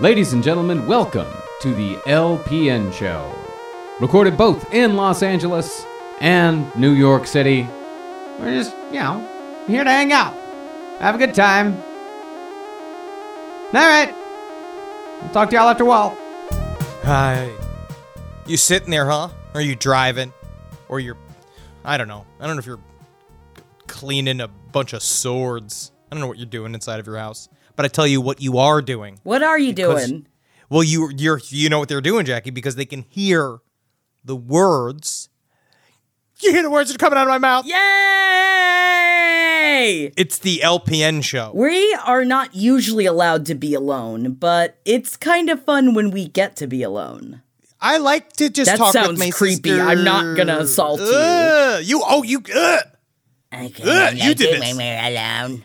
Ladies and gentlemen, welcome to the LPN Show. Recorded both in Los Angeles and New York City. We're just, you know, here to hang out, have a good time. All right. I'll talk to y'all after a while. Hi. You sitting there, huh? Or you driving? Or you're I don't know. I don't know if you're cleaning a bunch of swords. I don't know what you're doing inside of your house. But I tell you what you are doing. What are you Because- doing? Well, you you're you know what they're doing, Jackie, because they can hear the words. You hear the words that are coming out of my mouth. Yay! It's the LPN show. We are not usually allowed to be alone, but it's kind of fun when we get to be alone. I like to just That talk sounds with my creepy. sister. I'm not gonna assault you. Ugh, you oh you ugh. Okay, Ugh, you did this. when we're alone.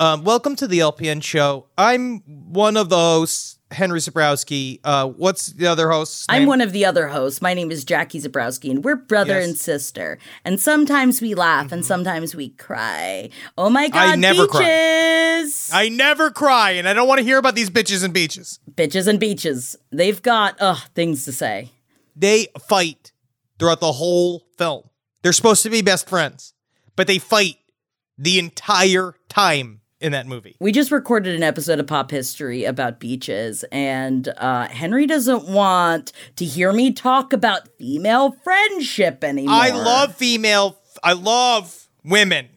Um, welcome to the LPN show. I'm one of the hosts, Henry Zebrowski. Uh, what's the other host? I'm one of the other hosts. My name is Jackie Zebrowski, and we're brother Yes. Mm-hmm. and sister. And sometimes we laugh, and sometimes we cry. Oh my god, I never beaches! cry. I never cry, and I don't want to hear about these bitches and beaches. Bitches and beaches. They've got ugh things to say. They fight throughout the whole film. They're supposed to be best friends, but they fight the entire time in that movie. We just recorded an episode of Pop History about beaches, and uh, Henry doesn't want to hear me talk about female friendship anymore. I love female. I love women.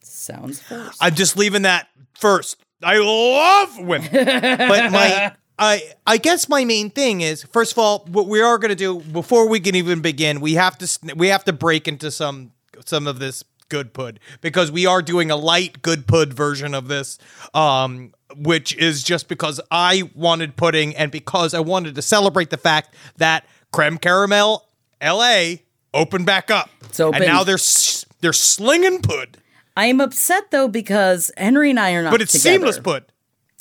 Sounds first. I'm just leaving that first. I love women. but my I I guess my main thing is first of all what we are going to do before we can even begin we have to we have to break into some some of this good pud because we are doing a light good pud version of this um which is just because I wanted pudding and because I wanted to celebrate the fact that creme caramel LA opened back up It's open. and now they're they're slinging pud I am upset though because Henry and I are not but it's together. seamless pud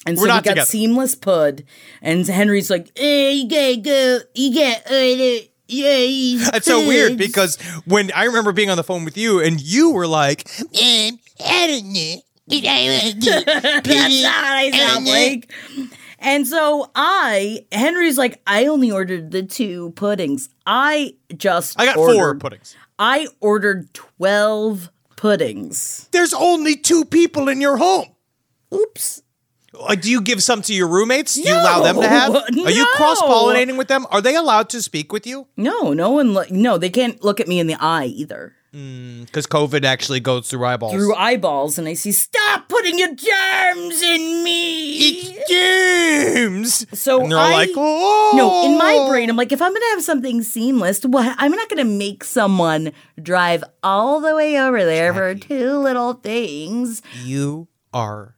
And We're so we got together. seamless pud, and Henry's like, Uh, you gotta go. You gotta order. These That's so weird because when I remember being on the phone with you and you were like, Um, I don't know. Did I want to That's not I sound like. And so I, Henry's like, I only ordered the two puddings. I just I got ordered, four puddings. I ordered 12 puddings. There's only two people in your home. Oops. Like, do you give some to your roommates? Do you allow them to have? No, Are you cross pollinating with them? Are they allowed to speak with you? No, no one, lo- no, they can't look at me in the eye either. Mm, because COVID actually goes through eyeballs. Through eyeballs, and I see, stop putting your germs in me. Germs. So and they're I- like, oh. No, in my oh! brain, I'm like, if I'm gonna have something seamless, what? I'm not gonna make someone drive all the way over there for two little things. you are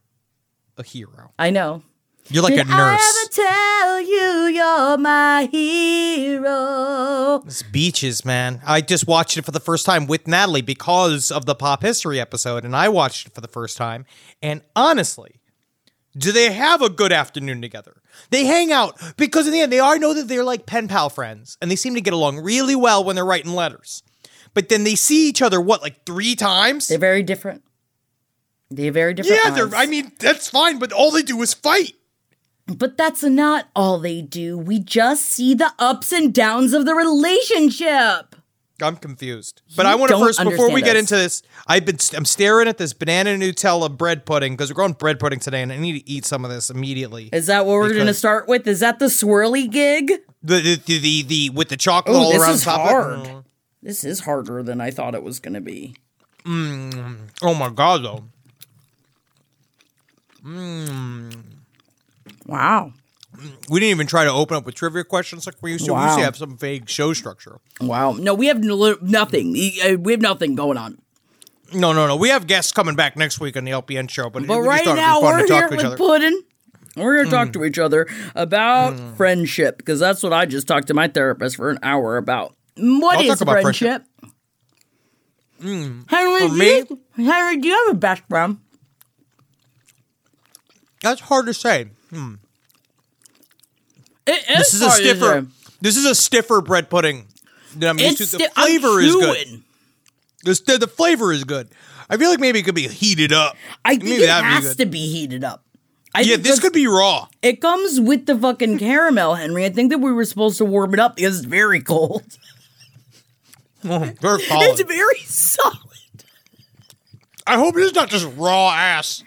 a hero. I know. You're like a Did I nurse. ever tell you you're my hero? It's beaches, man. I just watched it for the first time with Natalie because of the pop history episode, and I watched it for the first time. And honestly, do they have a good afternoon together? They hang out because in the end, they are know that they're like pen pal friends, and they seem to get along really well when they're writing letters. But then they see each other what, like three times? They're very different. They're very different. yeah, they're. I mean, that's fine, but all they do is fight. but that's not all they do. We just see the ups and downs of the relationship. I'm confused. But You I want to first, before we understand get into this, I've been, I'm staring at this banana Nutella bread pudding because we're going bread pudding today, and I need to eat some of this immediately. Is that what we're going to start with? Is that the swirly gig? The the the, the, the with the chocolate Oh, all this around is top hard. of it. Mm. This is harder than I thought it was going to be. Mm. Oh my god, though. Mm. Wow. We didn't even try to open up with trivia questions like we used to. We used to have some vague show structure. Wow. No, we have no, nothing. Uh, We have nothing going on. No, no, no. We have guests coming back next week on the LPN show, but, But right now, it'd be fun we're to talk here to each with other. Puddin'. We're going to talk mm. to each other about mm. friendship because that's what I just talked to my therapist for an hour about. What I'll is about friendship? Henry, For do me? you, Henry, do you have a best friend? That's hard to say. Hmm. It This is a hard to stiffer. say. This is a stiffer bread pudding than I'm used It's to. The sti- I'm flavor is good. chewing. The, flavor is good. I feel like maybe it could be heated up. I think maybe it that'd be has good. to be heated up. I yeah, think this that's- could be raw. It comes with the fucking caramel, Henry. I think that we were supposed to warm it up because it's very cold. Oh, very It's solid. very solid. I hope it's not just raw ass,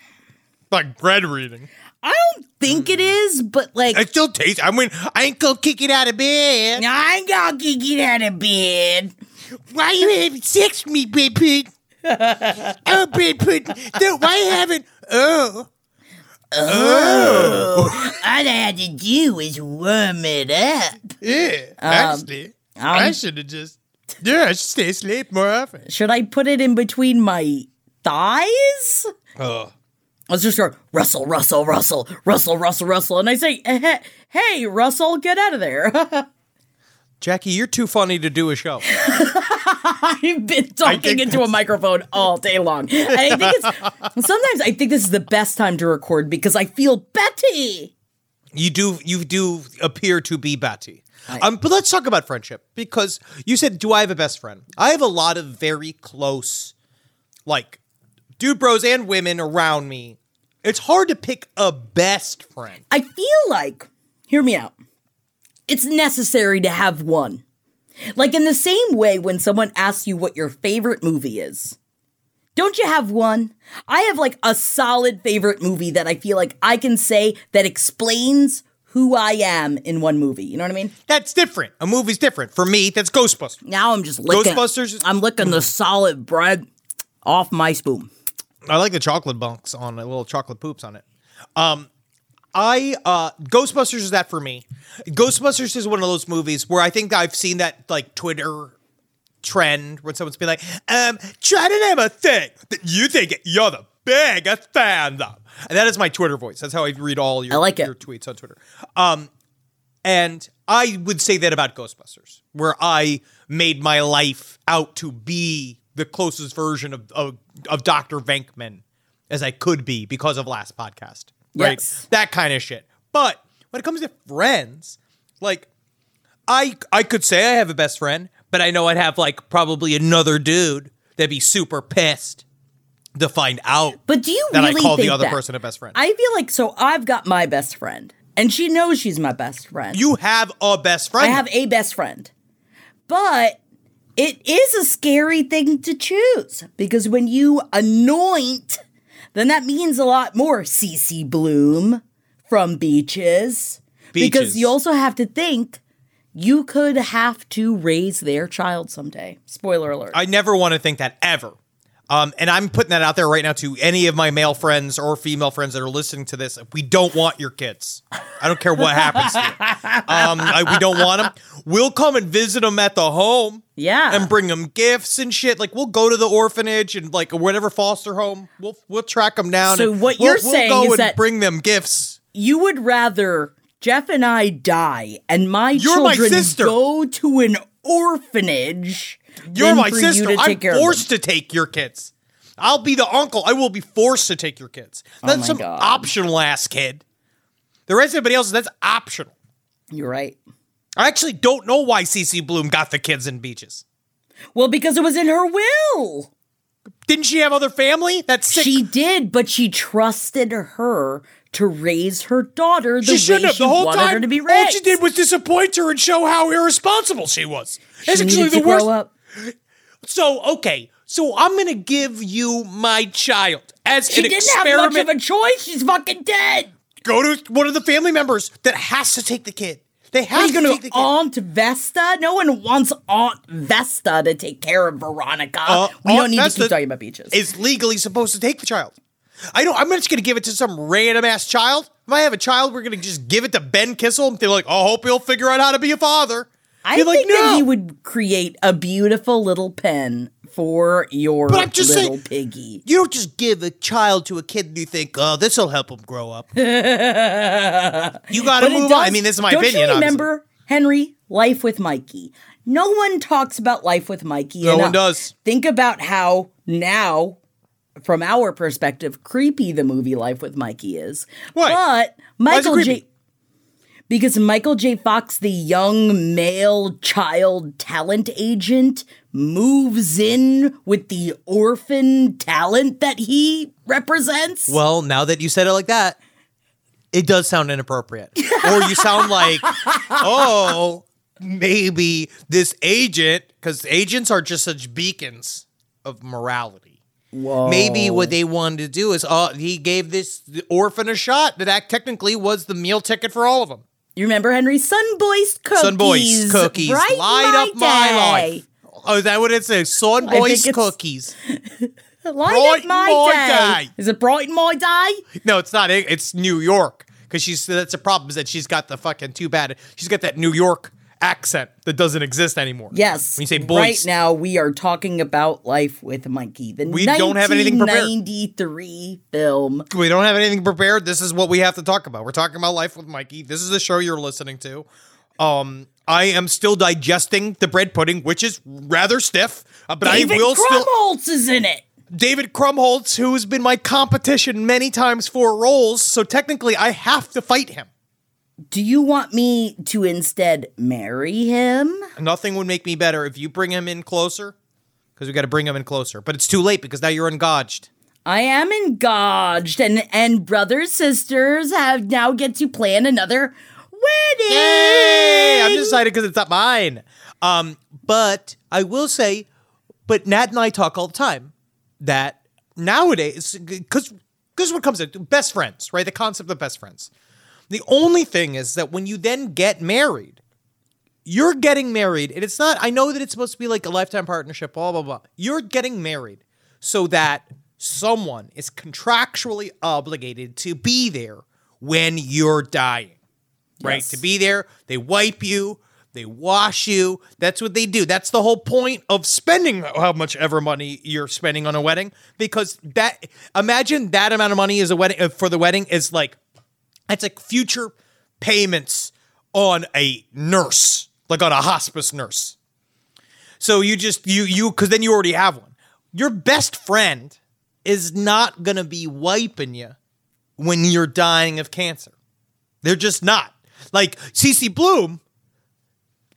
like bread reading. I don't think it mm. is, but like It still tastes. I mean, I ain't gonna kick it out of bed. No, I ain't gonna kick it out of bed. Why you having sex with me, Brad Pitt? oh, Brad Pitt. No, why you haven't? Oh. oh. oh. All I had to do was warm it up. Yeah, um, actually, I um, should have just. Yeah, I should stay asleep more often. Should I put it in between my thighs? Oh. Let's just go Russell, Russell, Russell, Russell, Russell, Russell, and I say, "Eh, "Hey, Russell, get out of there." Jackie, you're too funny to do a show. I've been talking into a microphone all day long. And I think it's sometimes I think this is the best time to record because I feel Betty. You do you do appear to be Betty. Um, but let's talk about friendship because you said, "Do I have a best friend?" I have a lot of very close, like, dude bros and women around me. It's hard to pick a best friend. I feel like, hear me out. It's necessary to have one. Like in the same way when someone asks you what your favorite movie is. Don't you have one? I have like a solid favorite movie that I feel like I can say that explains who I am in one movie. You know what I mean? That's different. A movie's different. For me, that's Ghostbusters. Now I'm just licking. Ghostbusters- I'm licking the mm. solid bread off my spoon. I like the chocolate bunks on it, little chocolate poops on it. Um, I uh, Ghostbusters is that for me. Ghostbusters is one of those movies where I think I've seen that like Twitter trend when someone's been like, um, try to name a thing that you think you're the biggest fan of. And that is my Twitter voice. That's how I read all your, I like it. your tweets on Twitter. Um, and I would say that about Ghostbusters, where I made my life out to be the closest version of of, of Dr. Venkman as I could be because of last podcast. Right? Yes. That kind of shit. But when it comes to friends, like I I could say I have a best friend, but I know I'd have like probably another dude that'd be super pissed to find out But do you that really I called the other that? person a best friend. I feel like so I've got my best friend, and she knows she's my best friend. you have a best friend. I have a best friend. But it is a scary thing to choose because when you anoint, then that means a lot more. CC Bloom from Beaches. Because you also have to think you could have to raise their child someday. Spoiler alert. I never want to think that ever. Um, and I'm putting that out there right now to any of my male friends or female friends that are listening to this. We don't want your kids. I don't care what happens to. Um, I, we don't want them. We'll come and visit them at the home. Yeah. And bring them gifts and shit. Like we'll go to the orphanage and like whatever foster home. We'll we'll track them down. So and what you're we'll saying go is and that- bring them gifts. you would rather Jeff and I die and my You're my children sister. go to an orphanage. You're my sister. You I'm take care of them. forced to take your kids. I'll be the uncle. I will be forced to take your kids. Oh that's Oh some God. optional ass kid. The rest of everybody else, that's optional. You're right. I actually don't know why CC Bloom got the kids in beaches. Well, because it was in her will. Didn't she have other family? That's sick. She did, but she trusted her to raise her daughter the She way have. she The whole wanted time, her to be all she did was disappoint her and show how irresponsible she was. That's She actually needed the to worst. grow up. So, okay. So I'm to give you my child as She an didn't have experiment. much of a choice. She's fucking dead. Go to one of the family members that has to take the kid. They have to gonna take the kid. Aunt Vesta? No one wants Aunt Vesta to take care of Veronica. Uh, we Aunt don't need to Vesta keep talking about beaches. Is legally supposed to take the child. I don't. I'm just gonna give it to some random ass child. If I have a child, we're gonna just give it to Ben Kissel and they're like, "I hope he'll figure out how to be a father." I Be think like, that he would create a beautiful little pen for your But I'm just little saying- piggy. You don't just give a child to a kid and you think, "Oh, this will help him grow up." you got to move on. I mean, this is my don't opinion. You obviously. remember Henry Life with Mikey? No one talks about Life with Mikey. No one does. Think about how now, from our perspective, creepy the movie Life with Mikey is. Why? But Why is it Michael? J. Because Michael J. Fox, the young male child talent agent, moves in with the orphan talent that he represents. Well, now that you said it like that, it does sound inappropriate. or you sound like, oh, maybe this agent, because agents are just such beacons of morality. Whoa. Maybe what they wanted to do is, uh, he gave this orphan a shot. That act technically was the meal ticket for all of them. You remember Henry Sunboy's cookies? Sunboy's cookies Brighten light up my day. life. Oh, is that what it says? Sunboy's cookies. Light Brighten up my, my day. day. Is it brighten my day? No, it's not. It's New York because she's that's the problem is that she's got the fucking too bad. She's got that New York accent that doesn't exist anymore. Yes. When you say boys. Right now, we are talking about Life with Mikey, the We don't have anything prepared. 1993 film. we don't have anything prepared. This is what we have to talk about. We're talking about life with Mikey. This is the show you're listening to. Um, I am still digesting the bread pudding, which is rather stiff, uh, but David I will still. Krumholtz is in it. David Krumholtz, who has been my competition many times for roles, so technically I have to fight him. Do you want me to instead marry him? Nothing would make me better if you bring him in closer, because we got to bring him in closer. But it's too late because now you're engaged. I am engaged, and and brothers sisters have now get to plan another wedding. Yay! I'm just excited because it's not mine. Um, but I will say, but Nat and I talk all the time that nowadays, because because what comes to best friends, right? The concept of best friends. The only thing is that when you then get married, you're getting married, and it's not. I know that it's supposed to be like a lifetime partnership, blah blah blah. You're getting married so that someone is contractually obligated to be there when you're dying right? Yes. To be there, they wipe you, they wash you. That's what they do. That's the whole point of spending how much ever money you're spending on a wedding because that imagine that amount of money is a wedding uh, for the wedding is like it's like future payments on a nurse, like on a hospice nurse. So you just you you cuz then you already have one. Your best friend is not to be wiping you when you're dying of cancer. They're just not. Like Cece Bloom,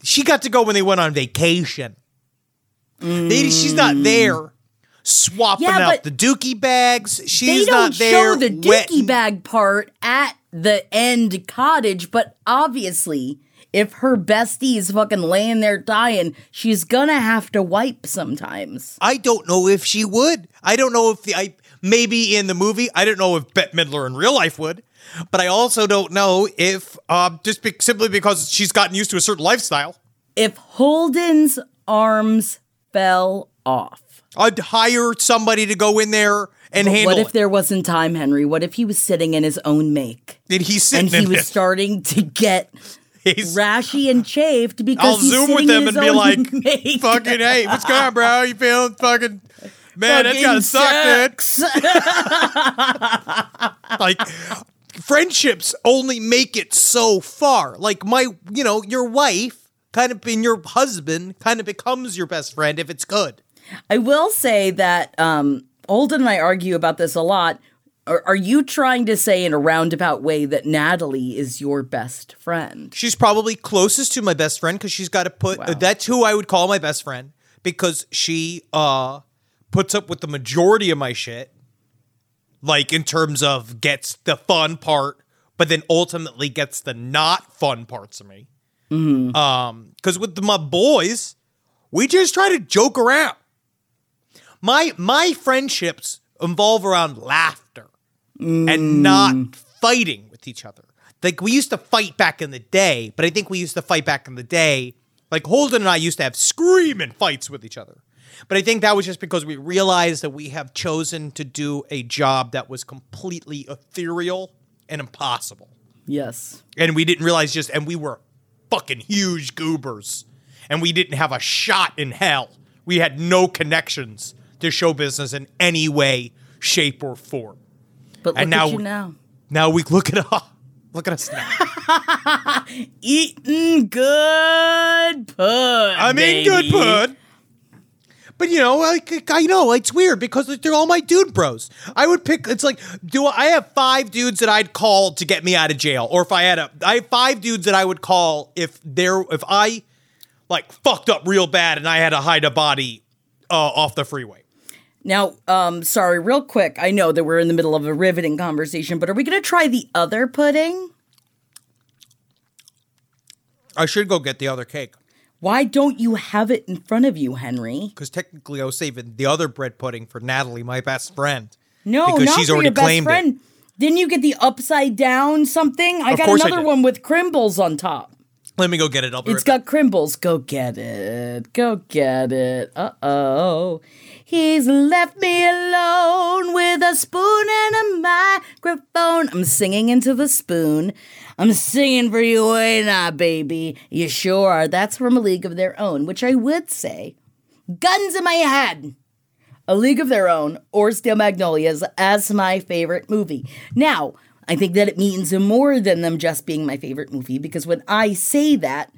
she got to go when they went on vacation. They, she's not mm. there swapping Yeah, out the dookie bags. She's they don't not there. show the dookie wetting- bag part at the end cottage, but obviously, if her bestie is fucking laying there dying, she's gonna have to wipe sometimes. I don't know if she would. I don't know if the I maybe in the movie. I don't know if Bette Midler in real life would. But I also don't know if um, just be, simply because she's gotten used to a certain lifestyle. If Holden's arms fell off, I'd hire somebody to go in there and handle what if there wasn't time, Henry? What if he was sitting in his own make Did he sitting and he was it. starting to get He's- rashy and chafed because I'll he's zoom with them and be like, make. fucking hey, what's going on, bro? You feeling fucking man? That's gotta suck, dude. Like friendships only make it so far. Like my, you know, your wife kind of and your husband kind of becomes your best friend if it's good. I will say that um, Holden and I argue about this a lot. Are, are you trying to say in a roundabout way that Natalie is your best friend? She's probably closest to my best friend because she's got to put. Wow. That's who I would call my best friend because she uh puts up with the majority of my shit. Like in terms of gets the fun part, but then ultimately gets the not fun parts of me. Um, because with the, my boys, we just try to joke around. My my friendships involve around laughter and not mm. fighting with each other. Like we used to fight back in the day, but I think we used to fight back in the day. Like Holden and I used to have screaming fights with each other. But I think that was just because we realized that we have chosen to do a job that was completely ethereal and impossible. Yes. And we didn't realize just, and we were fucking huge goobers. And we didn't have a shot in hell. We had no connections to show business in any way, shape, or form. But look And now at you now. Now we look at us. Look at us now. Eating good pud. I'm in good pud. But you know, like I know it's weird because they're all my dude bros. I would pick. It's like, do I have five dudes that I'd call to get me out of jail, or if I had a, I have five dudes that I would call if there, if I like fucked up real bad and I had to hide a body uh, off the freeway. Now, um, sorry, real quick. I know that we're in the middle of a riveting conversation, but are we going to try the other pudding? I should go get the other cake Why don't you have it in front of you, Henry? because technically I was saving the other bread pudding for Natalie, my best friend. No, Because not she's for already your best claimed it. friend. Didn't you get the upside down something? I Of got I another did. one with crimbles on top. Let me go get it. I'll be It's right back. got crimbles. Go get it. Go get it. Uh oh. He's left me alone with a spoon and a microphone. I'm singing into the spoon. I'm singing for you, ain't I, baby? You sure are. That's from A League of Their Own, which I would say. Guns in my head. A League of Their Own or Steel Magnolias as my favorite movie. Now, I think that it means more than them just being my favorite movie because when I say that,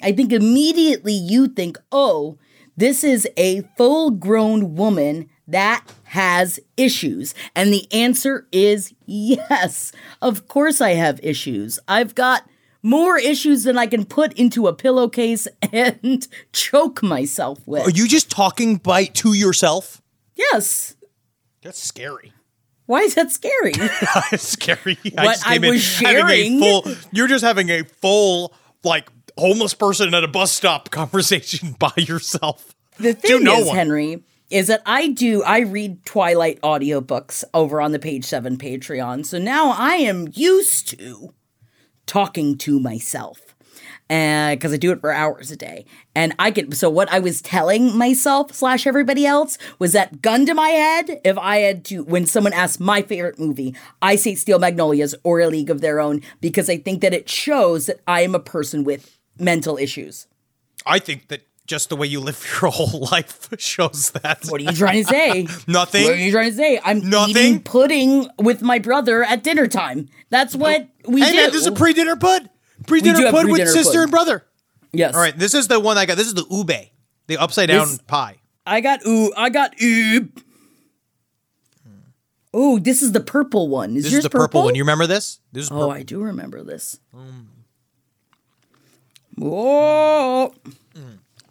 I think immediately you think, oh, this is a full grown woman that has issues. And the answer is yes. Of course, I have issues. I've got more issues than I can put into a pillowcase and choke myself with. Are you just talking by to yourself? yes. That's scary. Why is that scary? It's scary. What just I came in was a sharing- full. You're just having a full like homeless person at a bus stop conversation by yourself. The thing no is, one. Henry, is that I do I read Twilight audiobooks over on the page seven Patreon. So now I am used to talking to myself. Uh, because I do it for hours a day. And I get so what I was telling myself slash everybody else was that gun to my head, if I had to when someone asks my favorite movie, I say Steel Magnolias or A League of Their Own, because I think that it shows that I am a person with mental issues. I think that just the way you live your whole life shows that. What are you trying to say? Nothing. What are you trying to say? I'm Nothing? eating pudding with my brother at dinner time. That's what we hey do. man, this is a pre-dinner pud. Pre-dinner pud with sister pud. and brother. yes. All right, this is the one I got. This is the ube, the upside down This- pie. I got ooh. I got ooh. Ooh, this is the purple one. Is This yours is the purple, one. You remember this? This is oh, purple. I do remember this. Um. Whoa!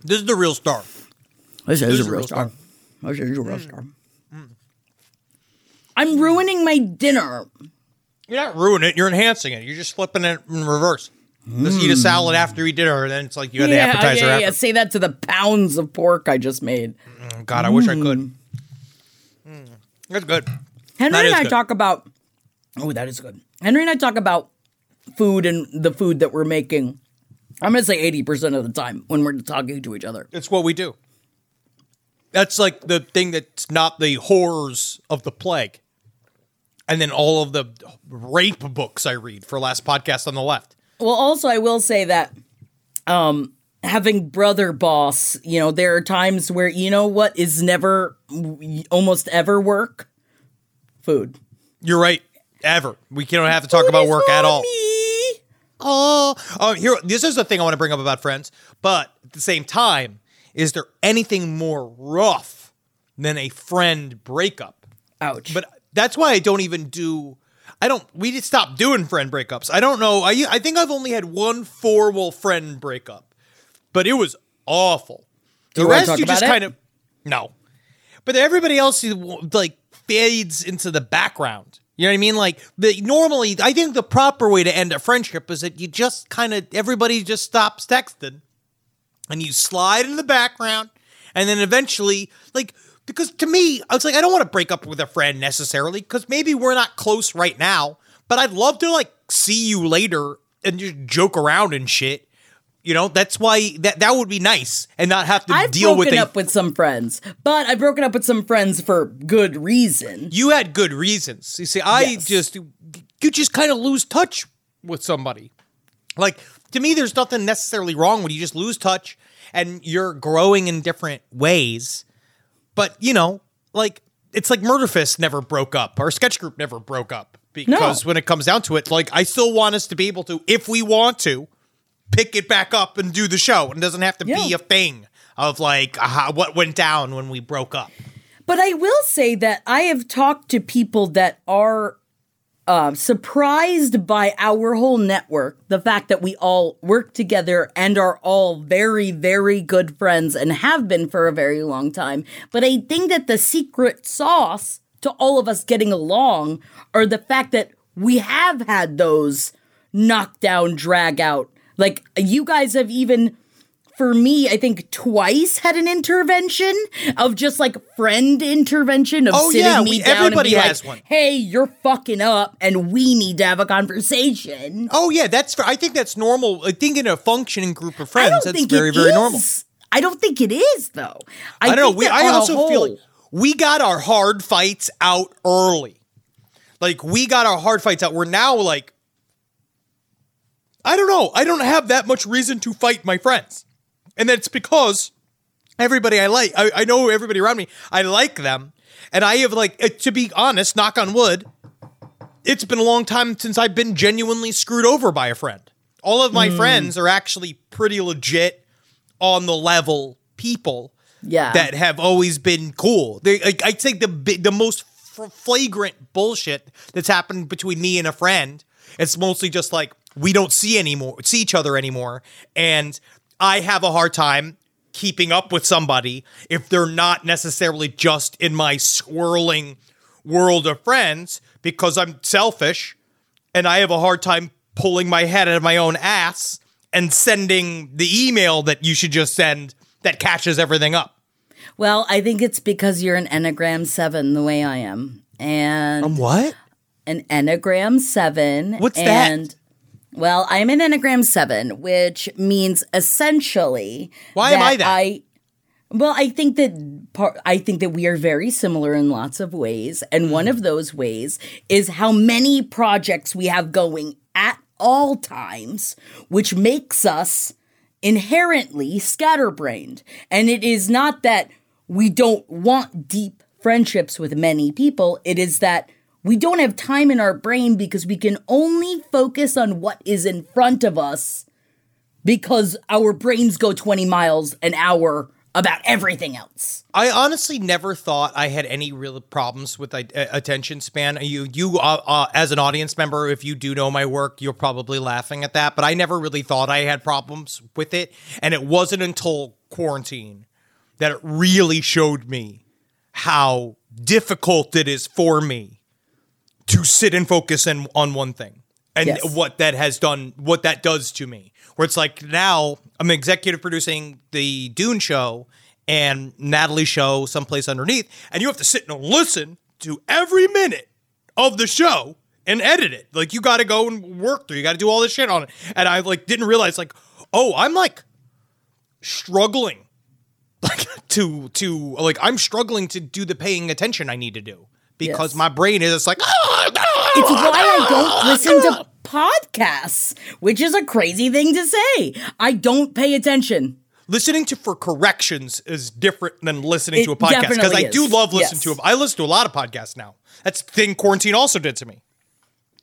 This is the real star. This is a real star. This is a real mm. star. Mm. I'm ruining my dinner. You're not ruining it. You're enhancing it. You're just flipping it in reverse. Let's eat a mm. salad after you eat dinner, and then it's like you had the appetizer yeah, after. yeah. Say that to the pounds of pork I just made. God, I wish I could. Mm, That's good. Henry That and I good. talk about. Oh, that is good. Henry and I talk about food and the food that we're making. I'm gonna say eighty percent of the time when we're talking to each other. It's what we do. That's like the thing that's not the horrors of the plague. And then all of the rape books I read for last podcast on the left. Well, also I will say that, um, having brother boss, you know, there are times where you know what is never, almost ever work. Food. You're right. Ever. We don't have to talk about work at all. Me. Oh, oh, here. This is the thing I want to bring up about friends. But at the same time, is there anything more rough than a friend breakup? Ouch. But that's why I don't even do. I don't. We just stopped doing friend breakups. I don't know. I I think I've only had one formal friend breakup, but it was awful. Do the rest you just it? kind of no. But everybody else like fades into the background. You know what I mean? Like the normally, I think the proper way to end a friendship is that you just kind of everybody just stops texting, and you slide in the background, and then eventually, like because to me, I was like, I don't want to break up with a friend necessarily because maybe we're not close right now, but I'd love to like see you later and just joke around and shit. You know, that's why that that would be nice and not have to I've deal broken with a up with some friends, but I've broken up with some friends for good reason. you had good reasons. You see, I Yes. just you just kind of lose touch with somebody. Like to me, there's nothing necessarily wrong when you just lose touch and you're growing in different ways. But you know, like it's like Murderfist never broke up. Our sketch group never broke up because when it comes down to it, like I still want us to be able to, if we want to, pick it back up and do the show. and doesn't have to be a thing of like uh, what went down when we broke up. But I will say that I have talked to people that are um, surprised by our whole network, the fact that we all work together and are all very, very good friends and have been for a very long time. But I think that the secret sauce to all of us getting along are the fact that we have had those knockdown, drag out. Like, you guys have even for me, I think twice had an intervention of just like friend intervention of Oh, sitting yeah, me we- down and everybody be has like, one. "Hey, you're fucking up, and we need to have a conversation." Oh yeah, that's. I think that's normal. I think in a functioning group of friends, that's think very very is. normal. I don't think it is though. I, I don't know. We, I also feel like we got our hard fights out early. Like we got our hard fights out. We're now like, I don't know. I don't have that much reason to fight my friends, and that's because everybody I like, I, I know everybody around me. I like them, and I have like to be honest. Knock on wood. It's been a long time since I've been genuinely screwed over by a friend. All of my hmm. friends are actually pretty legit on the level people yeah. that have always been cool. They, I, I'd say the the most flagrant bullshit that's happened between me and a friend. It's mostly just like we don't see anymore, see each other anymore, and I have a hard time keeping up with somebody if they're not necessarily just in my swirling world of friends because I'm selfish and I have a hard time pulling my head out of my own ass and sending the email that you should just send that catches everything up. well, I think it's because you're an Enneagram Seven, the way I am, and What? an Enneagram 7. What's that? Well, I'm an Enneagram 7, which means essentially Why am I that? I well, I think that par- I think that we are very similar in lots of ways, and one Mm. of those ways is how many projects we have going at all times, which makes us inherently scatterbrained. And it is not that we don't want deep friendships with many people, it is that we don't have time in our brain because we can only focus on what is in front of us because our brains go 20 miles an hour about everything else. I honestly never thought I had any real problems with attention span. You, you, uh, uh, as an audience member, if you do know my work, you're probably laughing at that. But I never really thought I had problems with it, and it wasn't until quarantine that it really showed me how difficult it is for me to sit and focus in, on one thing and Yes. what that has done what that does to me. Where it's like now i'm executive producing the dune show and natalie's show someplace underneath and you have to sit and listen to every minute of the show and edit it. Like you got to go and work through you got to do all this shit on it. And i like didn't realize like oh i'm like struggling like to to like i'm struggling to do the paying attention i need to do because Yes. my brain is like ah, It's why I ah, don't ah, listen to podcasts, which is a crazy thing to say. I don't pay attention. listening to for corrections is different than listening It to a podcast because I do love listening Yes. to them. I listen to a lot of podcasts now. That's the thing quarantine also did to me.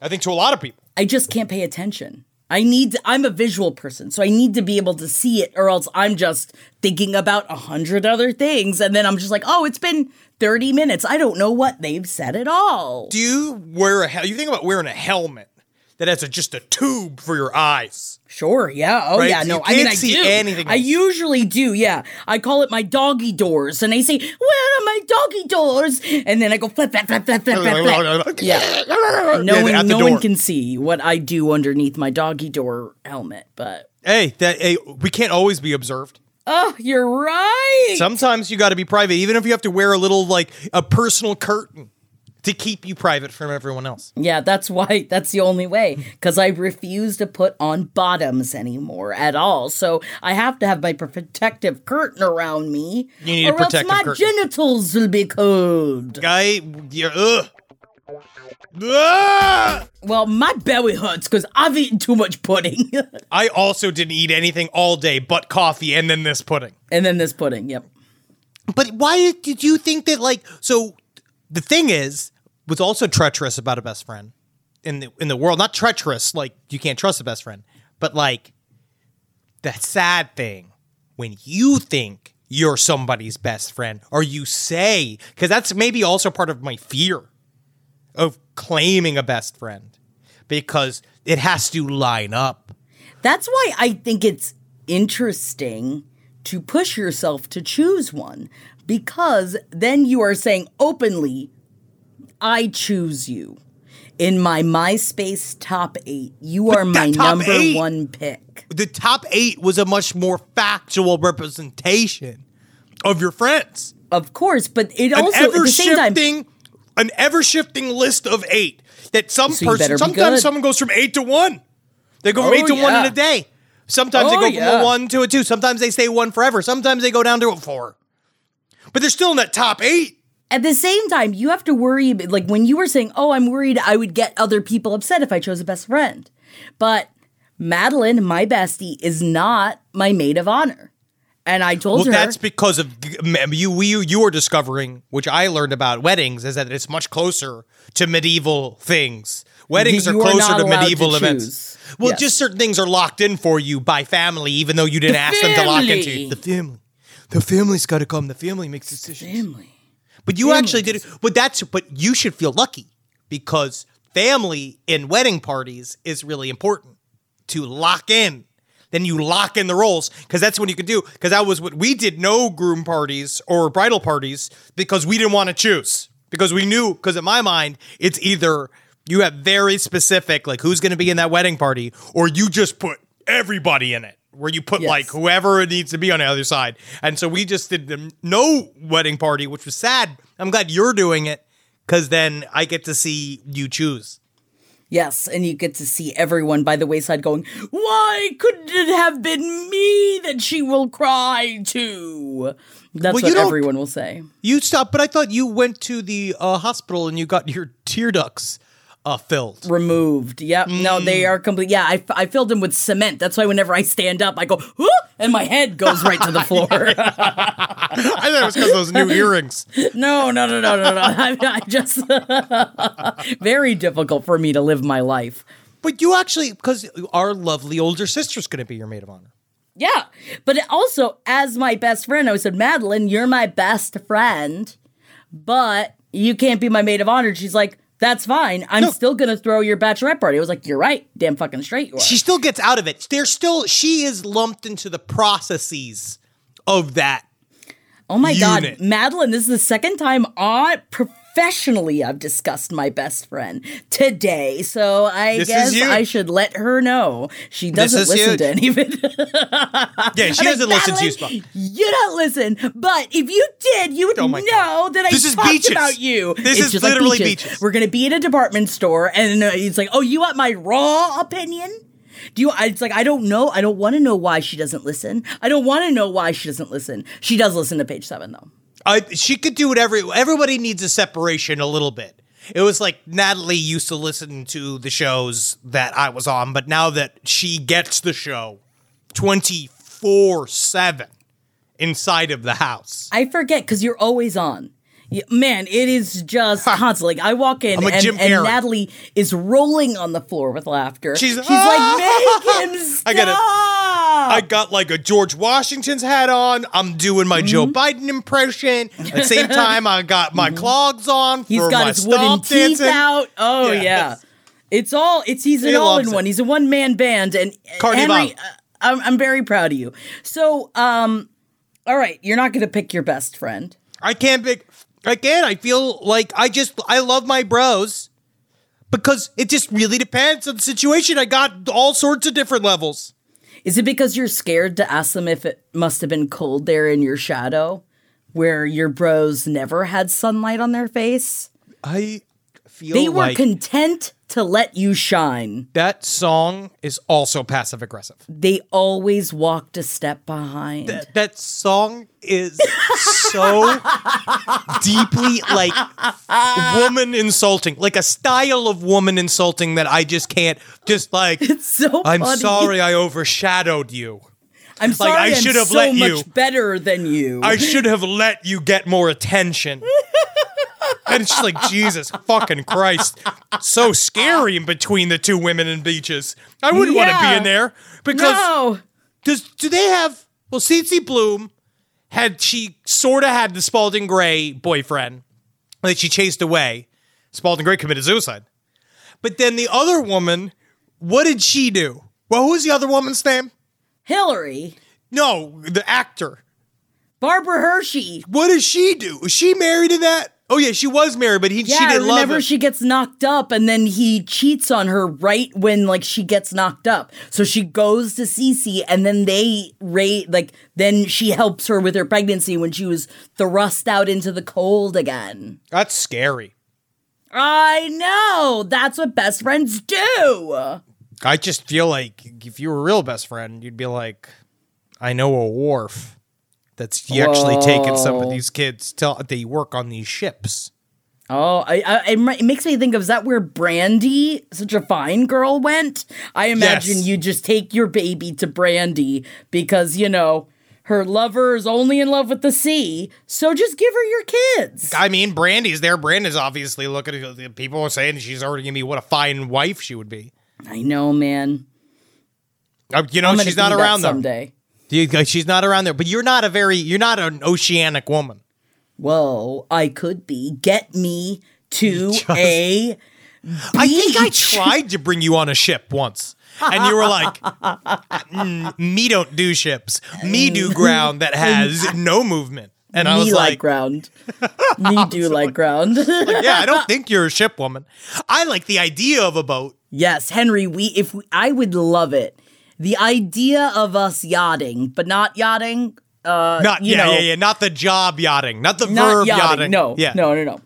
I think to a lot of people. I just can't pay attention. I need to, I'm a visual person, so I need to be able to see it or else I'm just thinking about a hundred other things and then I'm just like, "Oh, it's been 30 minutes. I don't know what they've said at all." Do you wear a hel- you think about wearing a helmet that has a, just a tube for your eyes? Sure, yeah. Oh, Right? yeah. You No, I mean, can't I see do. anything I else. usually do, yeah. I call it my doggy doors, and I say, "Where are my doggy doors?" And then I go flap, flap, flap, flap, flap, flap, flap. Yeah. No one, no door. one can see what I do underneath my doggy door helmet, but Hey, that hey, we can't always be observed. oh, you're right. Sometimes you got to be private, even if you have to wear a little like a personal curtain to keep you private from everyone else. yeah, that's why. That's the only way because I refuse to put on bottoms anymore at all. So I have to have my protective curtain around me, You need a or else my curtain. genitals will be cold. Guy, you're ugh. Ah! Well, my belly hurts because I've eaten too much pudding. I also didn't eat anything all day but coffee and then this pudding. and then this pudding, yep. But why did you think that like so the thing is what's also treacherous about a best friend in the in the world, not treacherous like you can't trust a best friend, but like the sad thing when you think you're somebody's best friend or you say cuz that's maybe also part of my fear of claiming a best friend because it has to line up. That's why I think it's interesting to push yourself to choose one because then you are saying openly, I choose you. In my MySpace top eight, you are my number eight- one pick. The top eight was a much more factual representation of your friends. Of course, but it An also ever same time, shifting, an ever shifting list of eight. That some So person, sometimes someone goes from eight to one. They go from Oh, eight to one in a day. Sometimes they Oh, go from yeah. a one to a two. Sometimes they stay one forever. Sometimes they go down to a four. But they're still in that top eight. At the same time, you have to worry. Like when you were saying, "Oh, I'm worried I would get other people upset if I chose a best friend," but Madeline, my bestie, is not my maid of honor, and I told Well, her that's because of you. We you were discovering, which I learned about weddings, is that it's much closer to medieval things. Weddings You are are closer not to allowed to medieval events. Well, Yes. just certain things are locked in for you by family, even though you didn't ask them to lock into you. the family. The family's got to come. The family makes decisions. family. But you actually did it. But that's but you should feel lucky because family in wedding parties is really important to lock in. Then you lock in the roles because that's when you can do. Because that was what we did. No groom parties or bridal parties because we didn't want to choose because we knew. Because in my mind, it's either you have very specific like who's going to be in that wedding party, or you just put everybody in it. Where you put Yes. like whoever it needs to be on the other side. And so we just did the no wedding party, which was sad. I'm glad you're doing it because then I get to see you choose. Yes, and you get to see everyone by the wayside going, "Why couldn't it have been me that she will cry to?" That's Well, what everyone will say. You stopped, but I thought you went to the uh, hospital and you got your tear ducts uh, filled. Removed. Yep. No, they Mm. are complete. Yeah, I, I filled them with cement. That's why whenever I stand up, I go, "Whoop," and my head goes right to the floor. I thought it was because of those new earrings. no, no, no, no, no, no. I, I just very difficult for me to live my life. But you actually, because our lovely older sister's going to be your maid of honor. Yeah. But also, as my best friend, I said, Madeline, you're my best friend, but you can't be my maid of honor. She's like, that's fine. I'm No. still going to throw your bachelorette party. I was like, you're right. Damn fucking straight you are. She still gets out of it. There's still, she is lumped into the processes of that. oh my unit. God. Madeline, this is the second time I professionally I've discussed my best friend today. So I This guess. I should let her know. She doesn't listen huge. to any of it. Yeah, she I'm doesn't like, listen to you. Spock. You don't listen, but if you did, you would Oh know God. that I This is talked Beaches. about you. This It's is literally like beaches. Beaches. We're gonna be in a department store, and uh, he's like, "Oh, you want my raw opinion?" Do you? I- It's like I don't know. I don't want to know why she doesn't listen. I don't want to know why she doesn't listen. She does listen to page seven though. I, she could do whatever. Everybody needs a separation a little bit. It was like Natalie used to listen to the shows that I was on, but now that she gets the show 24 7 inside of the house. I forget because you're always on. Man, it is just constantly. Like, I walk in and, and Natalie is rolling on the floor with laughter. She's- She's like, make him stop. I get it. I got like a George Washington's hat on. I'm doing my Joe Mm-hmm. Biden impression. At the same time, I got my clogs on. He's for got my his wooden teeth dancing. out. Oh Yes. yeah, it's all. It's he's an He all in it. one. He's a one man band, and Cardi Henry, uh, I'm, I'm very proud of you. So, um, all right, you're not going to pick your best friend. I can't pick. I can't. I feel like I just I love my bros because it just really depends on the situation. I got all sorts of different levels. Is it because you're scared to ask them if it must have been cold there in your shadow, where your bros never had sunlight on their face? I feel They were like content to let you shine. that song is also passive aggressive. They always walked a step behind. That, that song is so deeply like woman insulting, like a style of woman insulting that I just can't. Just like it's so I'm funny. sorry, I overshadowed you. I'm sorry. I I'm should have so let much you- better than you. I should have let you get more attention. And it's just like, Jesus fucking Christ. So scary in between the two women and beaches. I wouldn't want to be in there because no. does do they have well Cece Bloom had she sort of had the Spalding Gray boyfriend that she chased away. Spalding Gray committed suicide. But then the other woman, what did she do? Well, who was the other woman's name? Hillary, No, the actor. Barbara Hershey. What does she do? Is she married in that? Oh yeah, she was married, but he Yeah, she didn't love remember him. she gets knocked up and then he cheats on her right when like she gets knocked up. So she goes to Cece and then they rate like then she helps her with her pregnancy when she was thrust out into the cold again. That's scary. I know. That's what best friends do. I just feel like if you were a real best friend, you'd be like, I know a wharf that's actually taking some of these kids. Till they work on these ships. Oh, I, I it, it makes me think of is that where Brandy, such a fine girl, went? I imagine Yes. you just take your baby to Brandy because you know her lover is only in love with the sea, so just give her your kids. I mean, Brandy's there. Brandy's obviously looking at people are saying she's already gonna be what a fine wife she would be. I know, man. Uh, you know, she's not around someday. You- She's not around there. But you're not a very, you're not an oceanic woman. Whoa, I could be. Get me to a. I think I tried to bring you on a ship once. And you were like, "Mm, me don't do ships. Me do ground that has no movement. And I was like, like, ground. me do like ground. yeah, I don't think you're a ship woman. I like the idea of a boat. Yes, Henry, we if we, I would love it. The idea of us yachting, but not yachting, uh Not you yeah, know, yeah, yeah. Not the job yachting. Not the not verb yachting. yachting. No, yeah. no, no, no.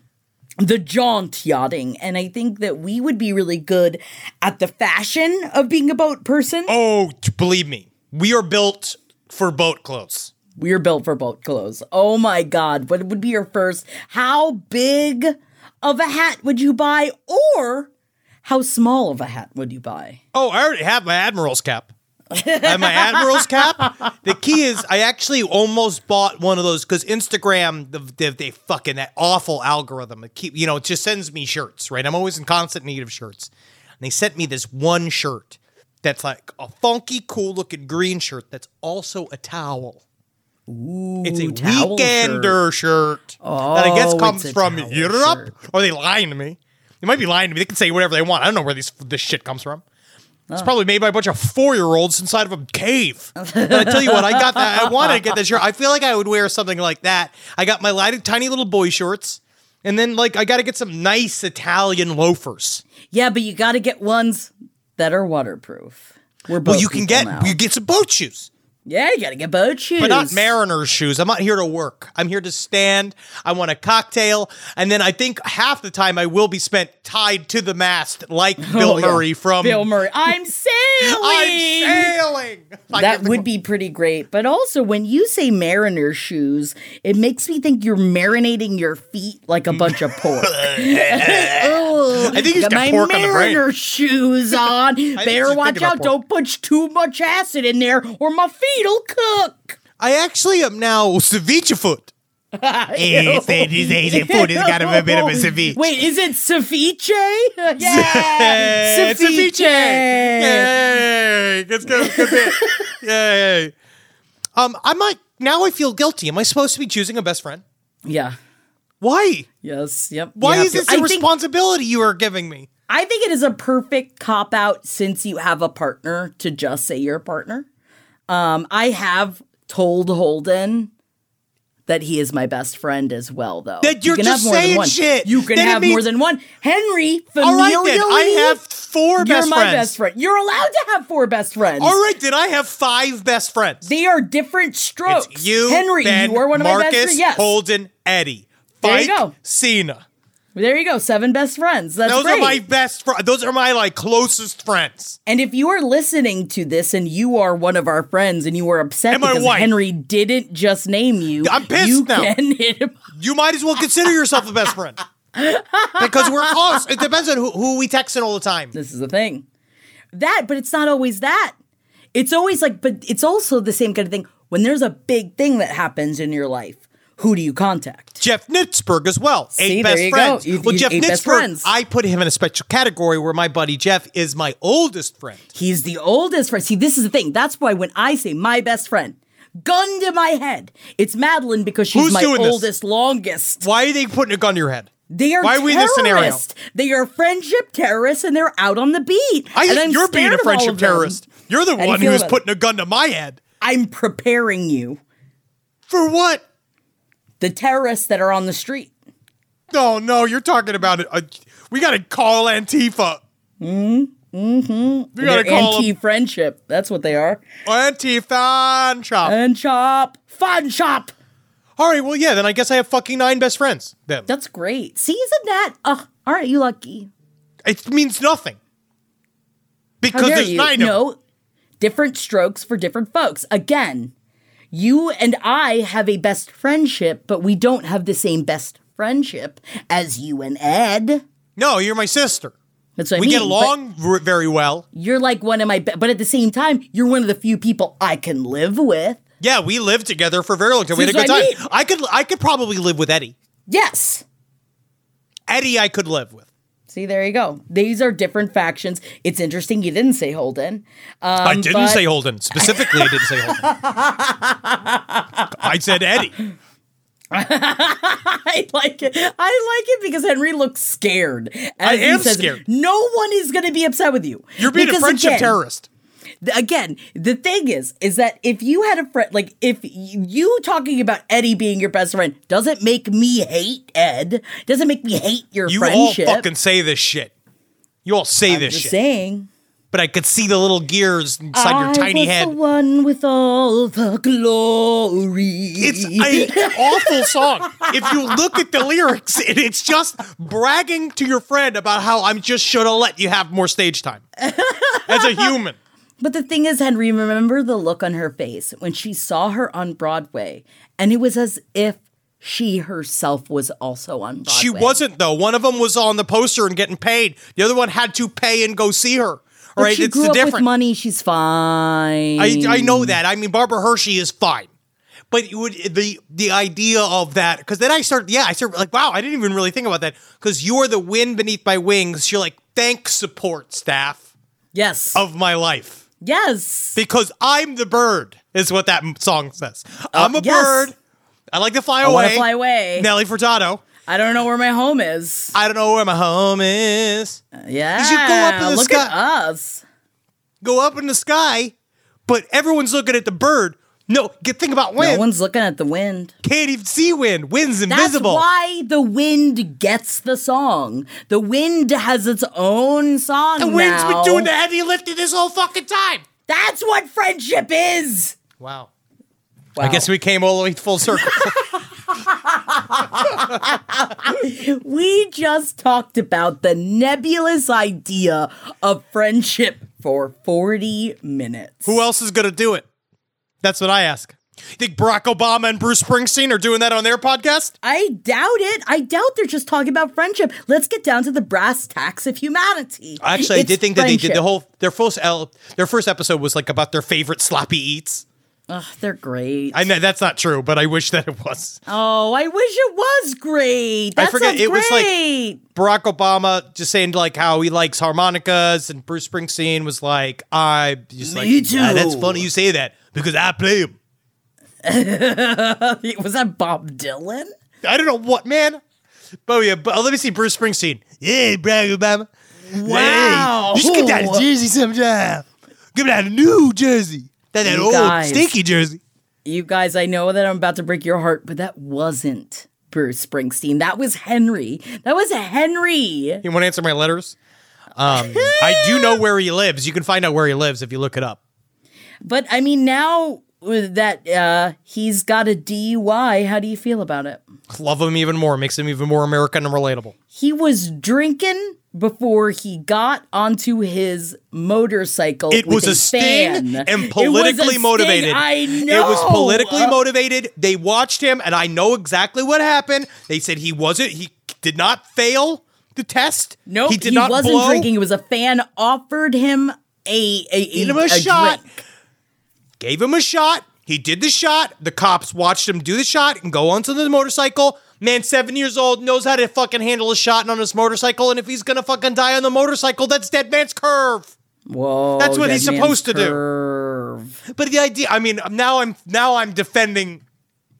The jaunt yachting, and I think that we would be really good at the fashion of being a boat person. Oh, believe me, we are built for boat clothes. We're built for boat clothes. Oh my god, what would be your first? How big of a hat would you buy, or how small of a hat would you buy? Oh, I already have my admiral's cap. I have my admiral's cap. The key is, I actually almost bought one of those because Instagram, the, the, they fucking that awful algorithm. It keep you know, it just sends me shirts. Right, I'm always in constant need of shirts. And they sent me this one shirt that's like a funky, cool looking green shirt that's also a towel. Ooh, It's a weekender shirt, that I guess Oh, comes from Europe. shirt. Or they lying to me. They might be lying to me. They can say whatever they want. I don't know where these this shit comes from. It's oh. probably made by a bunch of four year olds inside of a cave. but I tell you what, I got that. I wanted to get that shirt. I feel like I would wear something like that. I got my light, tiny little boy shorts, and then like I got to get some nice Italian loafers. Yeah, but you got to get ones that are waterproof. We're both Well, you can get now. you get some boat shoes. Yeah, you got to get boat shoes, but not mariner's shoes. I'm not here to work. I'm here to stand. I want a cocktail, and then I think half the time I will be spent tied to the mast like oh, Bill Oh, yeah. Murray from Bill Murray. I'm sailing. I'm sailing. I That would be pretty great. But also, when you say mariner's shoes, it makes me think you're marinating your feet like a bunch of pork. oh, I think he's got got my pork on the brain. shoes on. Better watch out. Don't put too much acid in there or my feet'll cook. I actually am now ceviche foot. Hey, say- say- say foot has got a bit of a ceviche. Wait, is it ceviche? yeah, It's ceviche. Yay! Good bit. Yay! Um, I might now. I feel guilty. Am I supposed to be choosing a best friend? Yeah. Why? Yes. Yep. Why is to- this I a think- responsibility you are giving me? I think it is a perfect cop out since you have a partner to just say you're a partner. Um, I have told Holden that he is my best friend as well, though. That you're you can just have more saying than one. shit. You can Then have more than one. Henry, familially, All right, then. I have four best you're best my friends. best friend. You're allowed to have four best friends. All right, then I have five best friends. They are different strokes. It's you, Henry, ben, you are one of Marcus, my best friends. Yes. Holden, Eddie, There you go. Cena. There you go. Seven best friends. That's Those great. are my best friends. Those are my like closest friends. And if you are listening to this and you are one of our friends and you are upset And because wife. Henry didn't just name you, I'm pissed you now. can hit him. You might as well consider yourself a best friend because we're close. It depends on who, who we texting all the time. This is the thing. That, but it's not always that. It's always like, but it's also the same kind of thing. When there's a big thing that happens in your life, who do you contact? Jeff Nitzberg as well. See, eight best friends. You- well, you- Jeff Nitzberg. I put him in a special category where my buddy Jeff is my oldest friend. He's the oldest friend. See, this is the thing. That's why when I say my best friend, gun to my head, it's Madeline because she's Who's my doing this? oldest, longest. Why are they putting a gun to your head? They are Why are we in this scenario? They are friendship terrorists, and they're out on the beat. I think you're being a friendship terrorist. You're the How one who's putting a gun to my head. I'm preparing you. For what? The terrorists that are on the street. No, no, you're talking about it. Uh, we got to call Antifa. Mm-hmm. Mm-hmm. We got to call anti-friendship. That's what they are. Antifa and shop. And shop, fun shop. All right, well, yeah, then I guess I have fucking nine best friends. Then That's great. See, isn't that? Uh, aren't you lucky? it means nothing because there's you? nine of no, different strokes for different folks. Again, you and I have a best friendship, but we don't have the same best friendship as you and Ed. No, you're my sister. That's what I We mean. get along r- very well. You're like one of my, be- but at the same time, you're one of the few people I can live with. Yeah, we lived together for a very long time. We had a good that's time. I I could, I could probably live with Eddie. Yes. Eddie, I could live with. See, there you go. These are different factions. It's interesting you didn't say Holden. Um, I didn't but- say Holden specifically. I didn't say Holden. I said Eddie. I like it. I like it because Henry looks scared. As I he am says, scared. No one is going to be upset with you. You're being Because a friendship again, terrorist. Again, the thing is, is that if you had a friend, like if you talking about Eddie being your best friend doesn't make me hate Ed, doesn't make me hate your You friendship. all fucking say this shit. You all say this just shit. saying. But I could see the little gears inside your tiny was head. the one with all the glory. It's an awful song. If you look at the lyrics, it, it's just bragging to your friend about how I'm just should have let you have more stage time as a human. But the thing is, Henry, remember the look on her face when she saw her on Broadway, and it was as if she herself was also on Broadway. She wasn't though. One of them was on the poster and getting paid. The other one had to pay and go see her. Right? she it's grew the up with difference. money. She's fine. I, I know that. I mean, Barbara Hershey is fine. But would the the idea of that because then I started yeah I started like wow I didn't even really think about that because you're the wind beneath my wings you're like thanks support staff Yes. of my life yes. because I'm the bird is what that song says I'm a Uh, yes. bird I like to fly I away fly away. Nelly Furtado I don't know where my home is. I don't know where my home is Yeah. should go up in the Look sky. at us. go up in the sky but everyone's looking at the bird no get think about wind. No one's looking at the wind. can't even see wind wind's invisible. That's why the wind gets the song. The wind has its own song. The wind's now. been doing the heavy lifting this whole fucking time. That's what friendship is. Wow. I guess we came all the way full circle. We just talked about the nebulous idea of friendship for 40 minutes. Who else is going to do it? That's what I ask. You think Barack Obama and Bruce Springsteen are doing that on their podcast? I doubt it. I doubt they're just talking about friendship. Let's get down to the brass tacks of humanity. Actually, I did think that they did friendship. the whole their first el- their first episode was like about their favorite sloppy eats. Ugh, they're great. I know that's not true, but I wish that it was. oh, I wish it was great. That forget, sounds it was like- Barack Obama just saying like how he likes harmonicas, and Bruce Springsteen was like, "I just like Me "Ah, that's funny you say that because I play him. was that Bob Dylan? I don't know what, man. Oh yeah, but let me see Bruce Springsteen. Yeah, Barack Obama. Wow. Hey, you should get to Jersey sometime. Get down to New Jersey. That that You old guys. stinky Jersey. You guys, I know that I'm about to break your heart, but that wasn't Bruce Springsteen. That was Henry. That was Henry. You want to answer my letters? Um, I do know where he lives. You can find out where he lives if you look it up. But I mean, now that uh, he's got a DUI, how do you feel about it? Love him even more. Makes him even more American and relatable. He was drinking before he got onto his motorcycle. It was a fan. sting It and was a politically sting, motivated. I know. It was politically Uh, motivated. They watched him, and I know exactly what happened. They said he wasn't. He did not fail the test. Nope, he he, did not wasn't blow. drinking. It was a fan offered him a a, Gave him a, a shot. drink. Gave him a shot. He did the shot. The cops watched him do the shot and go onto the motorcycle. Man, seven years old, knows how to fucking handle a shot on his motorcycle. And if he's gonna fucking die on the motorcycle, that's dead man's curve. Whoa, That's what he's supposed to do. But the idea, I mean, now I'm now I'm defending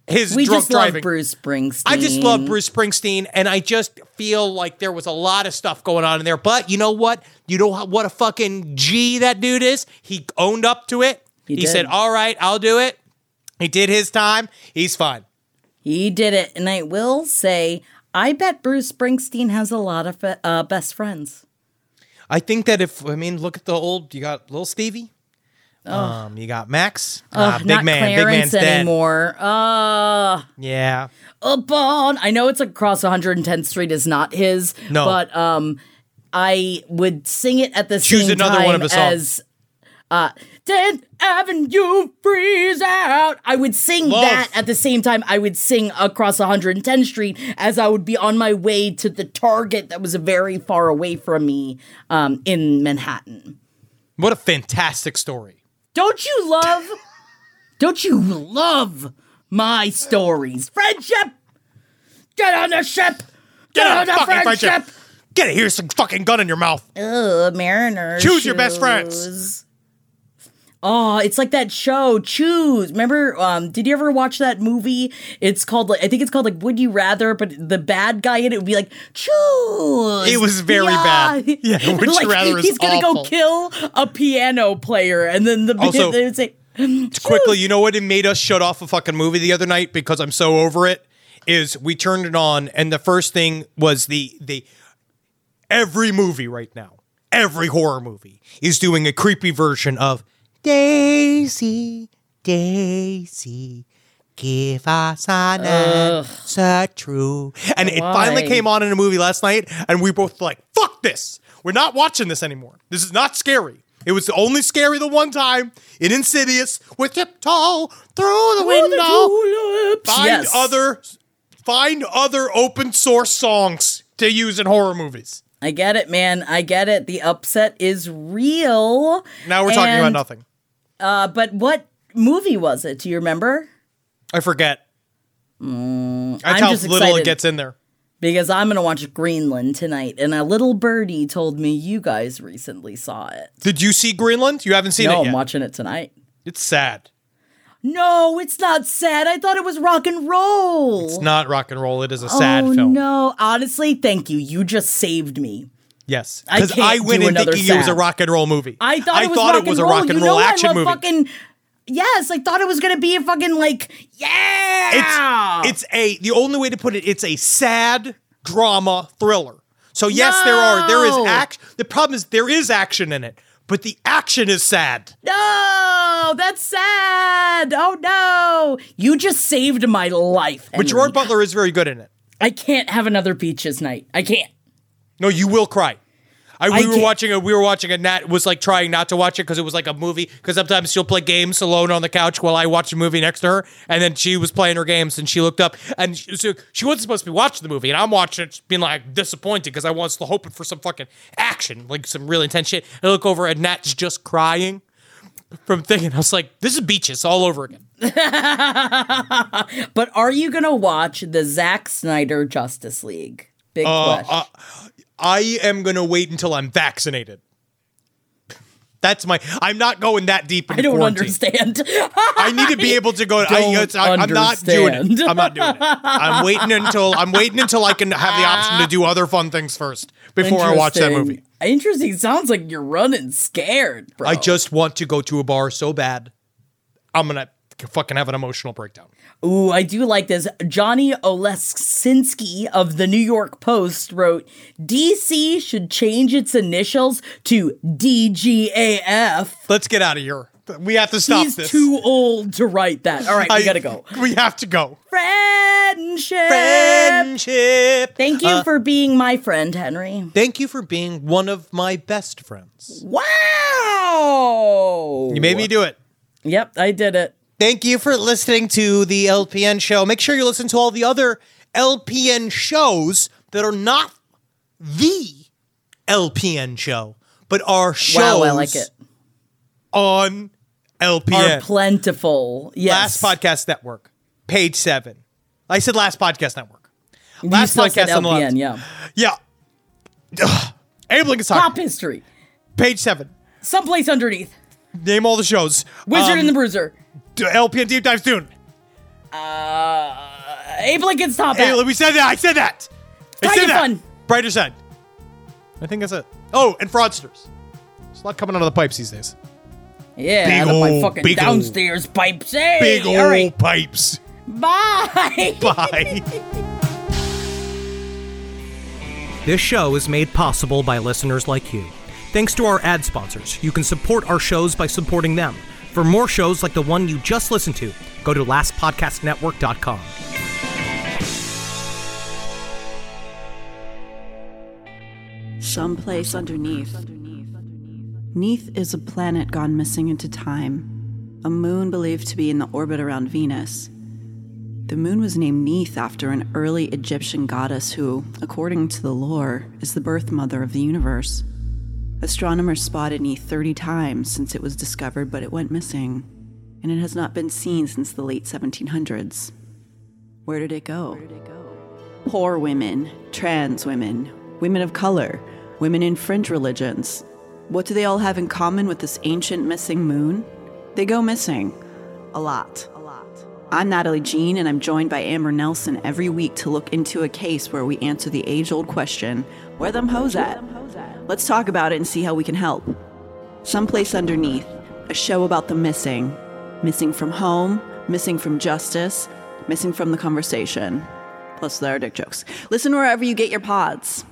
his We drunk just driving. love Bruce Springsteen. I just love Bruce Springsteen, and I just feel like there was a lot of stuff going on in there. But you know what? You know what a fucking G that dude is? He owned up to it. He He, said, All right, I'll do it. He did his time. He's fine. He did it, and I will say, I bet Bruce Springsteen has a lot of uh, best friends. I think that if, I mean, look at the old, you got little Stevie. Um, you got Max. Ugh, big not man. Big Clarence man's dead. anymore. Uh, Yeah. up on. I know it's across 110th Street is not his. No. but um, I would sing it at the Choose same another time one of songs. as uh, 10th Avenue freeze out. I would sing Love. that at the same time. I would sing across 110th Street as I would be on my way to the Target that was very far away from me um, in Manhattan. What a fantastic story. Don't you love? don't you love my stories? Friendship. Get on the ship. Get, on the fucking friendship. Get it. Here's some fucking gun in your mouth. Ugh, Mariner. Choose your best friends. Oh, it's like that show, Choose. Remember, um, did you ever watch that movie? It's called like I think it's called like Would You Rather, but the bad guy in it would be like, choose. It was very bad. Yeah, Would You Like, Rather is He's gonna awful. go kill a piano player, and then the Also- they would say, quickly, you know what it made us shut off a fucking movie the other night because I'm so over it is we turned it on and the first thing was the the every movie right now, every horror movie is doing a creepy version of Daisy, Daisy, give us an answer true. And it finally came on in a movie last night and we both like, fuck this. We're not watching this anymore. This is not scary. It was only scary the one time in Insidious with tiptoe through the window. Find Yes. other find other open source songs to use in horror movies. I get it, man. I get it. The upset is real. Now we're talking about nothing. Uh, but what movie was it? Do you remember? I forget. That's I'm how just little it gets in there. Because I'm gonna watch Greenland tonight, and a little birdie told me you guys recently saw it. Did you see Greenland? You haven't seen no, it I'm watching it tonight. It's sad. No, it's not sad. I thought it was rock and roll. It's not rock and roll. It is a sad oh, film. No, honestly, thank you. You just saved me. Yes, because can't I, went in thinking it was a rock and roll movie. I thought it was, rock, it was and a rock and you roll know action I movie. Fucking yes, I thought it was gonna be a fucking like yeah. It's it's a the only way to put it. It's a sad drama thriller. So yes, there are there is No. act. The problem is there is action in it, but the action is sad. no, that's sad. Oh no, you just saved my life. But Henry. Gerard Butler is very good in it. I can't have another beaches night. I can't. No, you will cry. I, we I were can't- watching a we were watching a Nat was like trying not to watch it because it was like a movie because sometimes she'll play games alone on the couch while I watch a movie next to her and then she was playing her games and she looked up and she, so she wasn't supposed to be watching the movie and I'm watching it being like disappointed because I was hoping for some fucking action like some real intense shit. I look over and Nat's just crying from thinking I was like this is beaches all over again. But are you gonna watch the Zack Snyder Justice League? Big question. uh, I am gonna wait until I'm vaccinated. That's my. I'm not going that deep. Into I don't quarantine. understand. I need to be able to go. I, Don't it's- I, am not doing it. I'm not doing it. I'm waiting until I'm waiting until I can have the option to do other fun things first before I watch that movie. Interesting. Sounds like you're running scared, bro. I just want to go to a bar so bad. I'm gonna fucking have an emotional breakdown. Ooh, I do like this. Johnny Oleksinski of the New York Post wrote DC should change its initials to DGAF. Let's get out of here. We have to stop He's this. too old to write that. All right, we I- gotta go. We have to go. Friendship. Friendship. Thank you Uh, for being my friend, Henry. Thank you for being one of my best friends. Wow. You made me do it. Yep, I did it. Thank you for listening to the LPN show. Make sure you listen to all the other LPN shows that are not the LPN show, but are shows Wow, I like it. on LPN. Are plentiful. Yes. Last Podcast Network, page seven. I said Last Podcast Network. Last podcast on the left. LPN, yeah. Yeah. Ugh. Abe Lincoln's Pop history. Page seven. Someplace underneath. Name all the shows. Wizard Um, and the Bruiser. LPN Deep Dives soon. Uh, Abe Lincoln's top Hey, we said that. I said that. I Kind said of that. fun. Brighter side. I think that's it. Oh, and fraudsters. There's a lot coming out of the pipes these days. Yeah, Big out of my fucking big ol' downstairs pipes. Hey, Big all old right. pipes. Bye. Bye. This show is made possible by listeners like you. Thanks to our ad sponsors, you can support our shows by supporting them. For more shows like the one you just listened to, go to lastpodcastnetwork.com. Someplace underneath. Neith is a planet gone missing into time, a moon believed to be in the orbit around Venus. The moon was named Neith after an early Egyptian goddess who, according to the lore, is the birth mother of the universe. Astronomers spotted Neith 30 times since it was discovered, but it went missing, and it has not been seen since the late 1700s. Where did it go? Poor women, trans women, women of color, women in fringe religions. What do they all have in common with this ancient missing moon? They go missing. A lot. A lot. I'm Natalie Jean, and I'm joined by Amber Nelson every week to look into a case where we answer the age old question where them hoes at? Let's talk about it and see how we can help. Someplace Underneath, a show about the missing. Missing from home, missing from justice, missing from the conversation. Plus, there are dick jokes. Listen wherever you get your pods.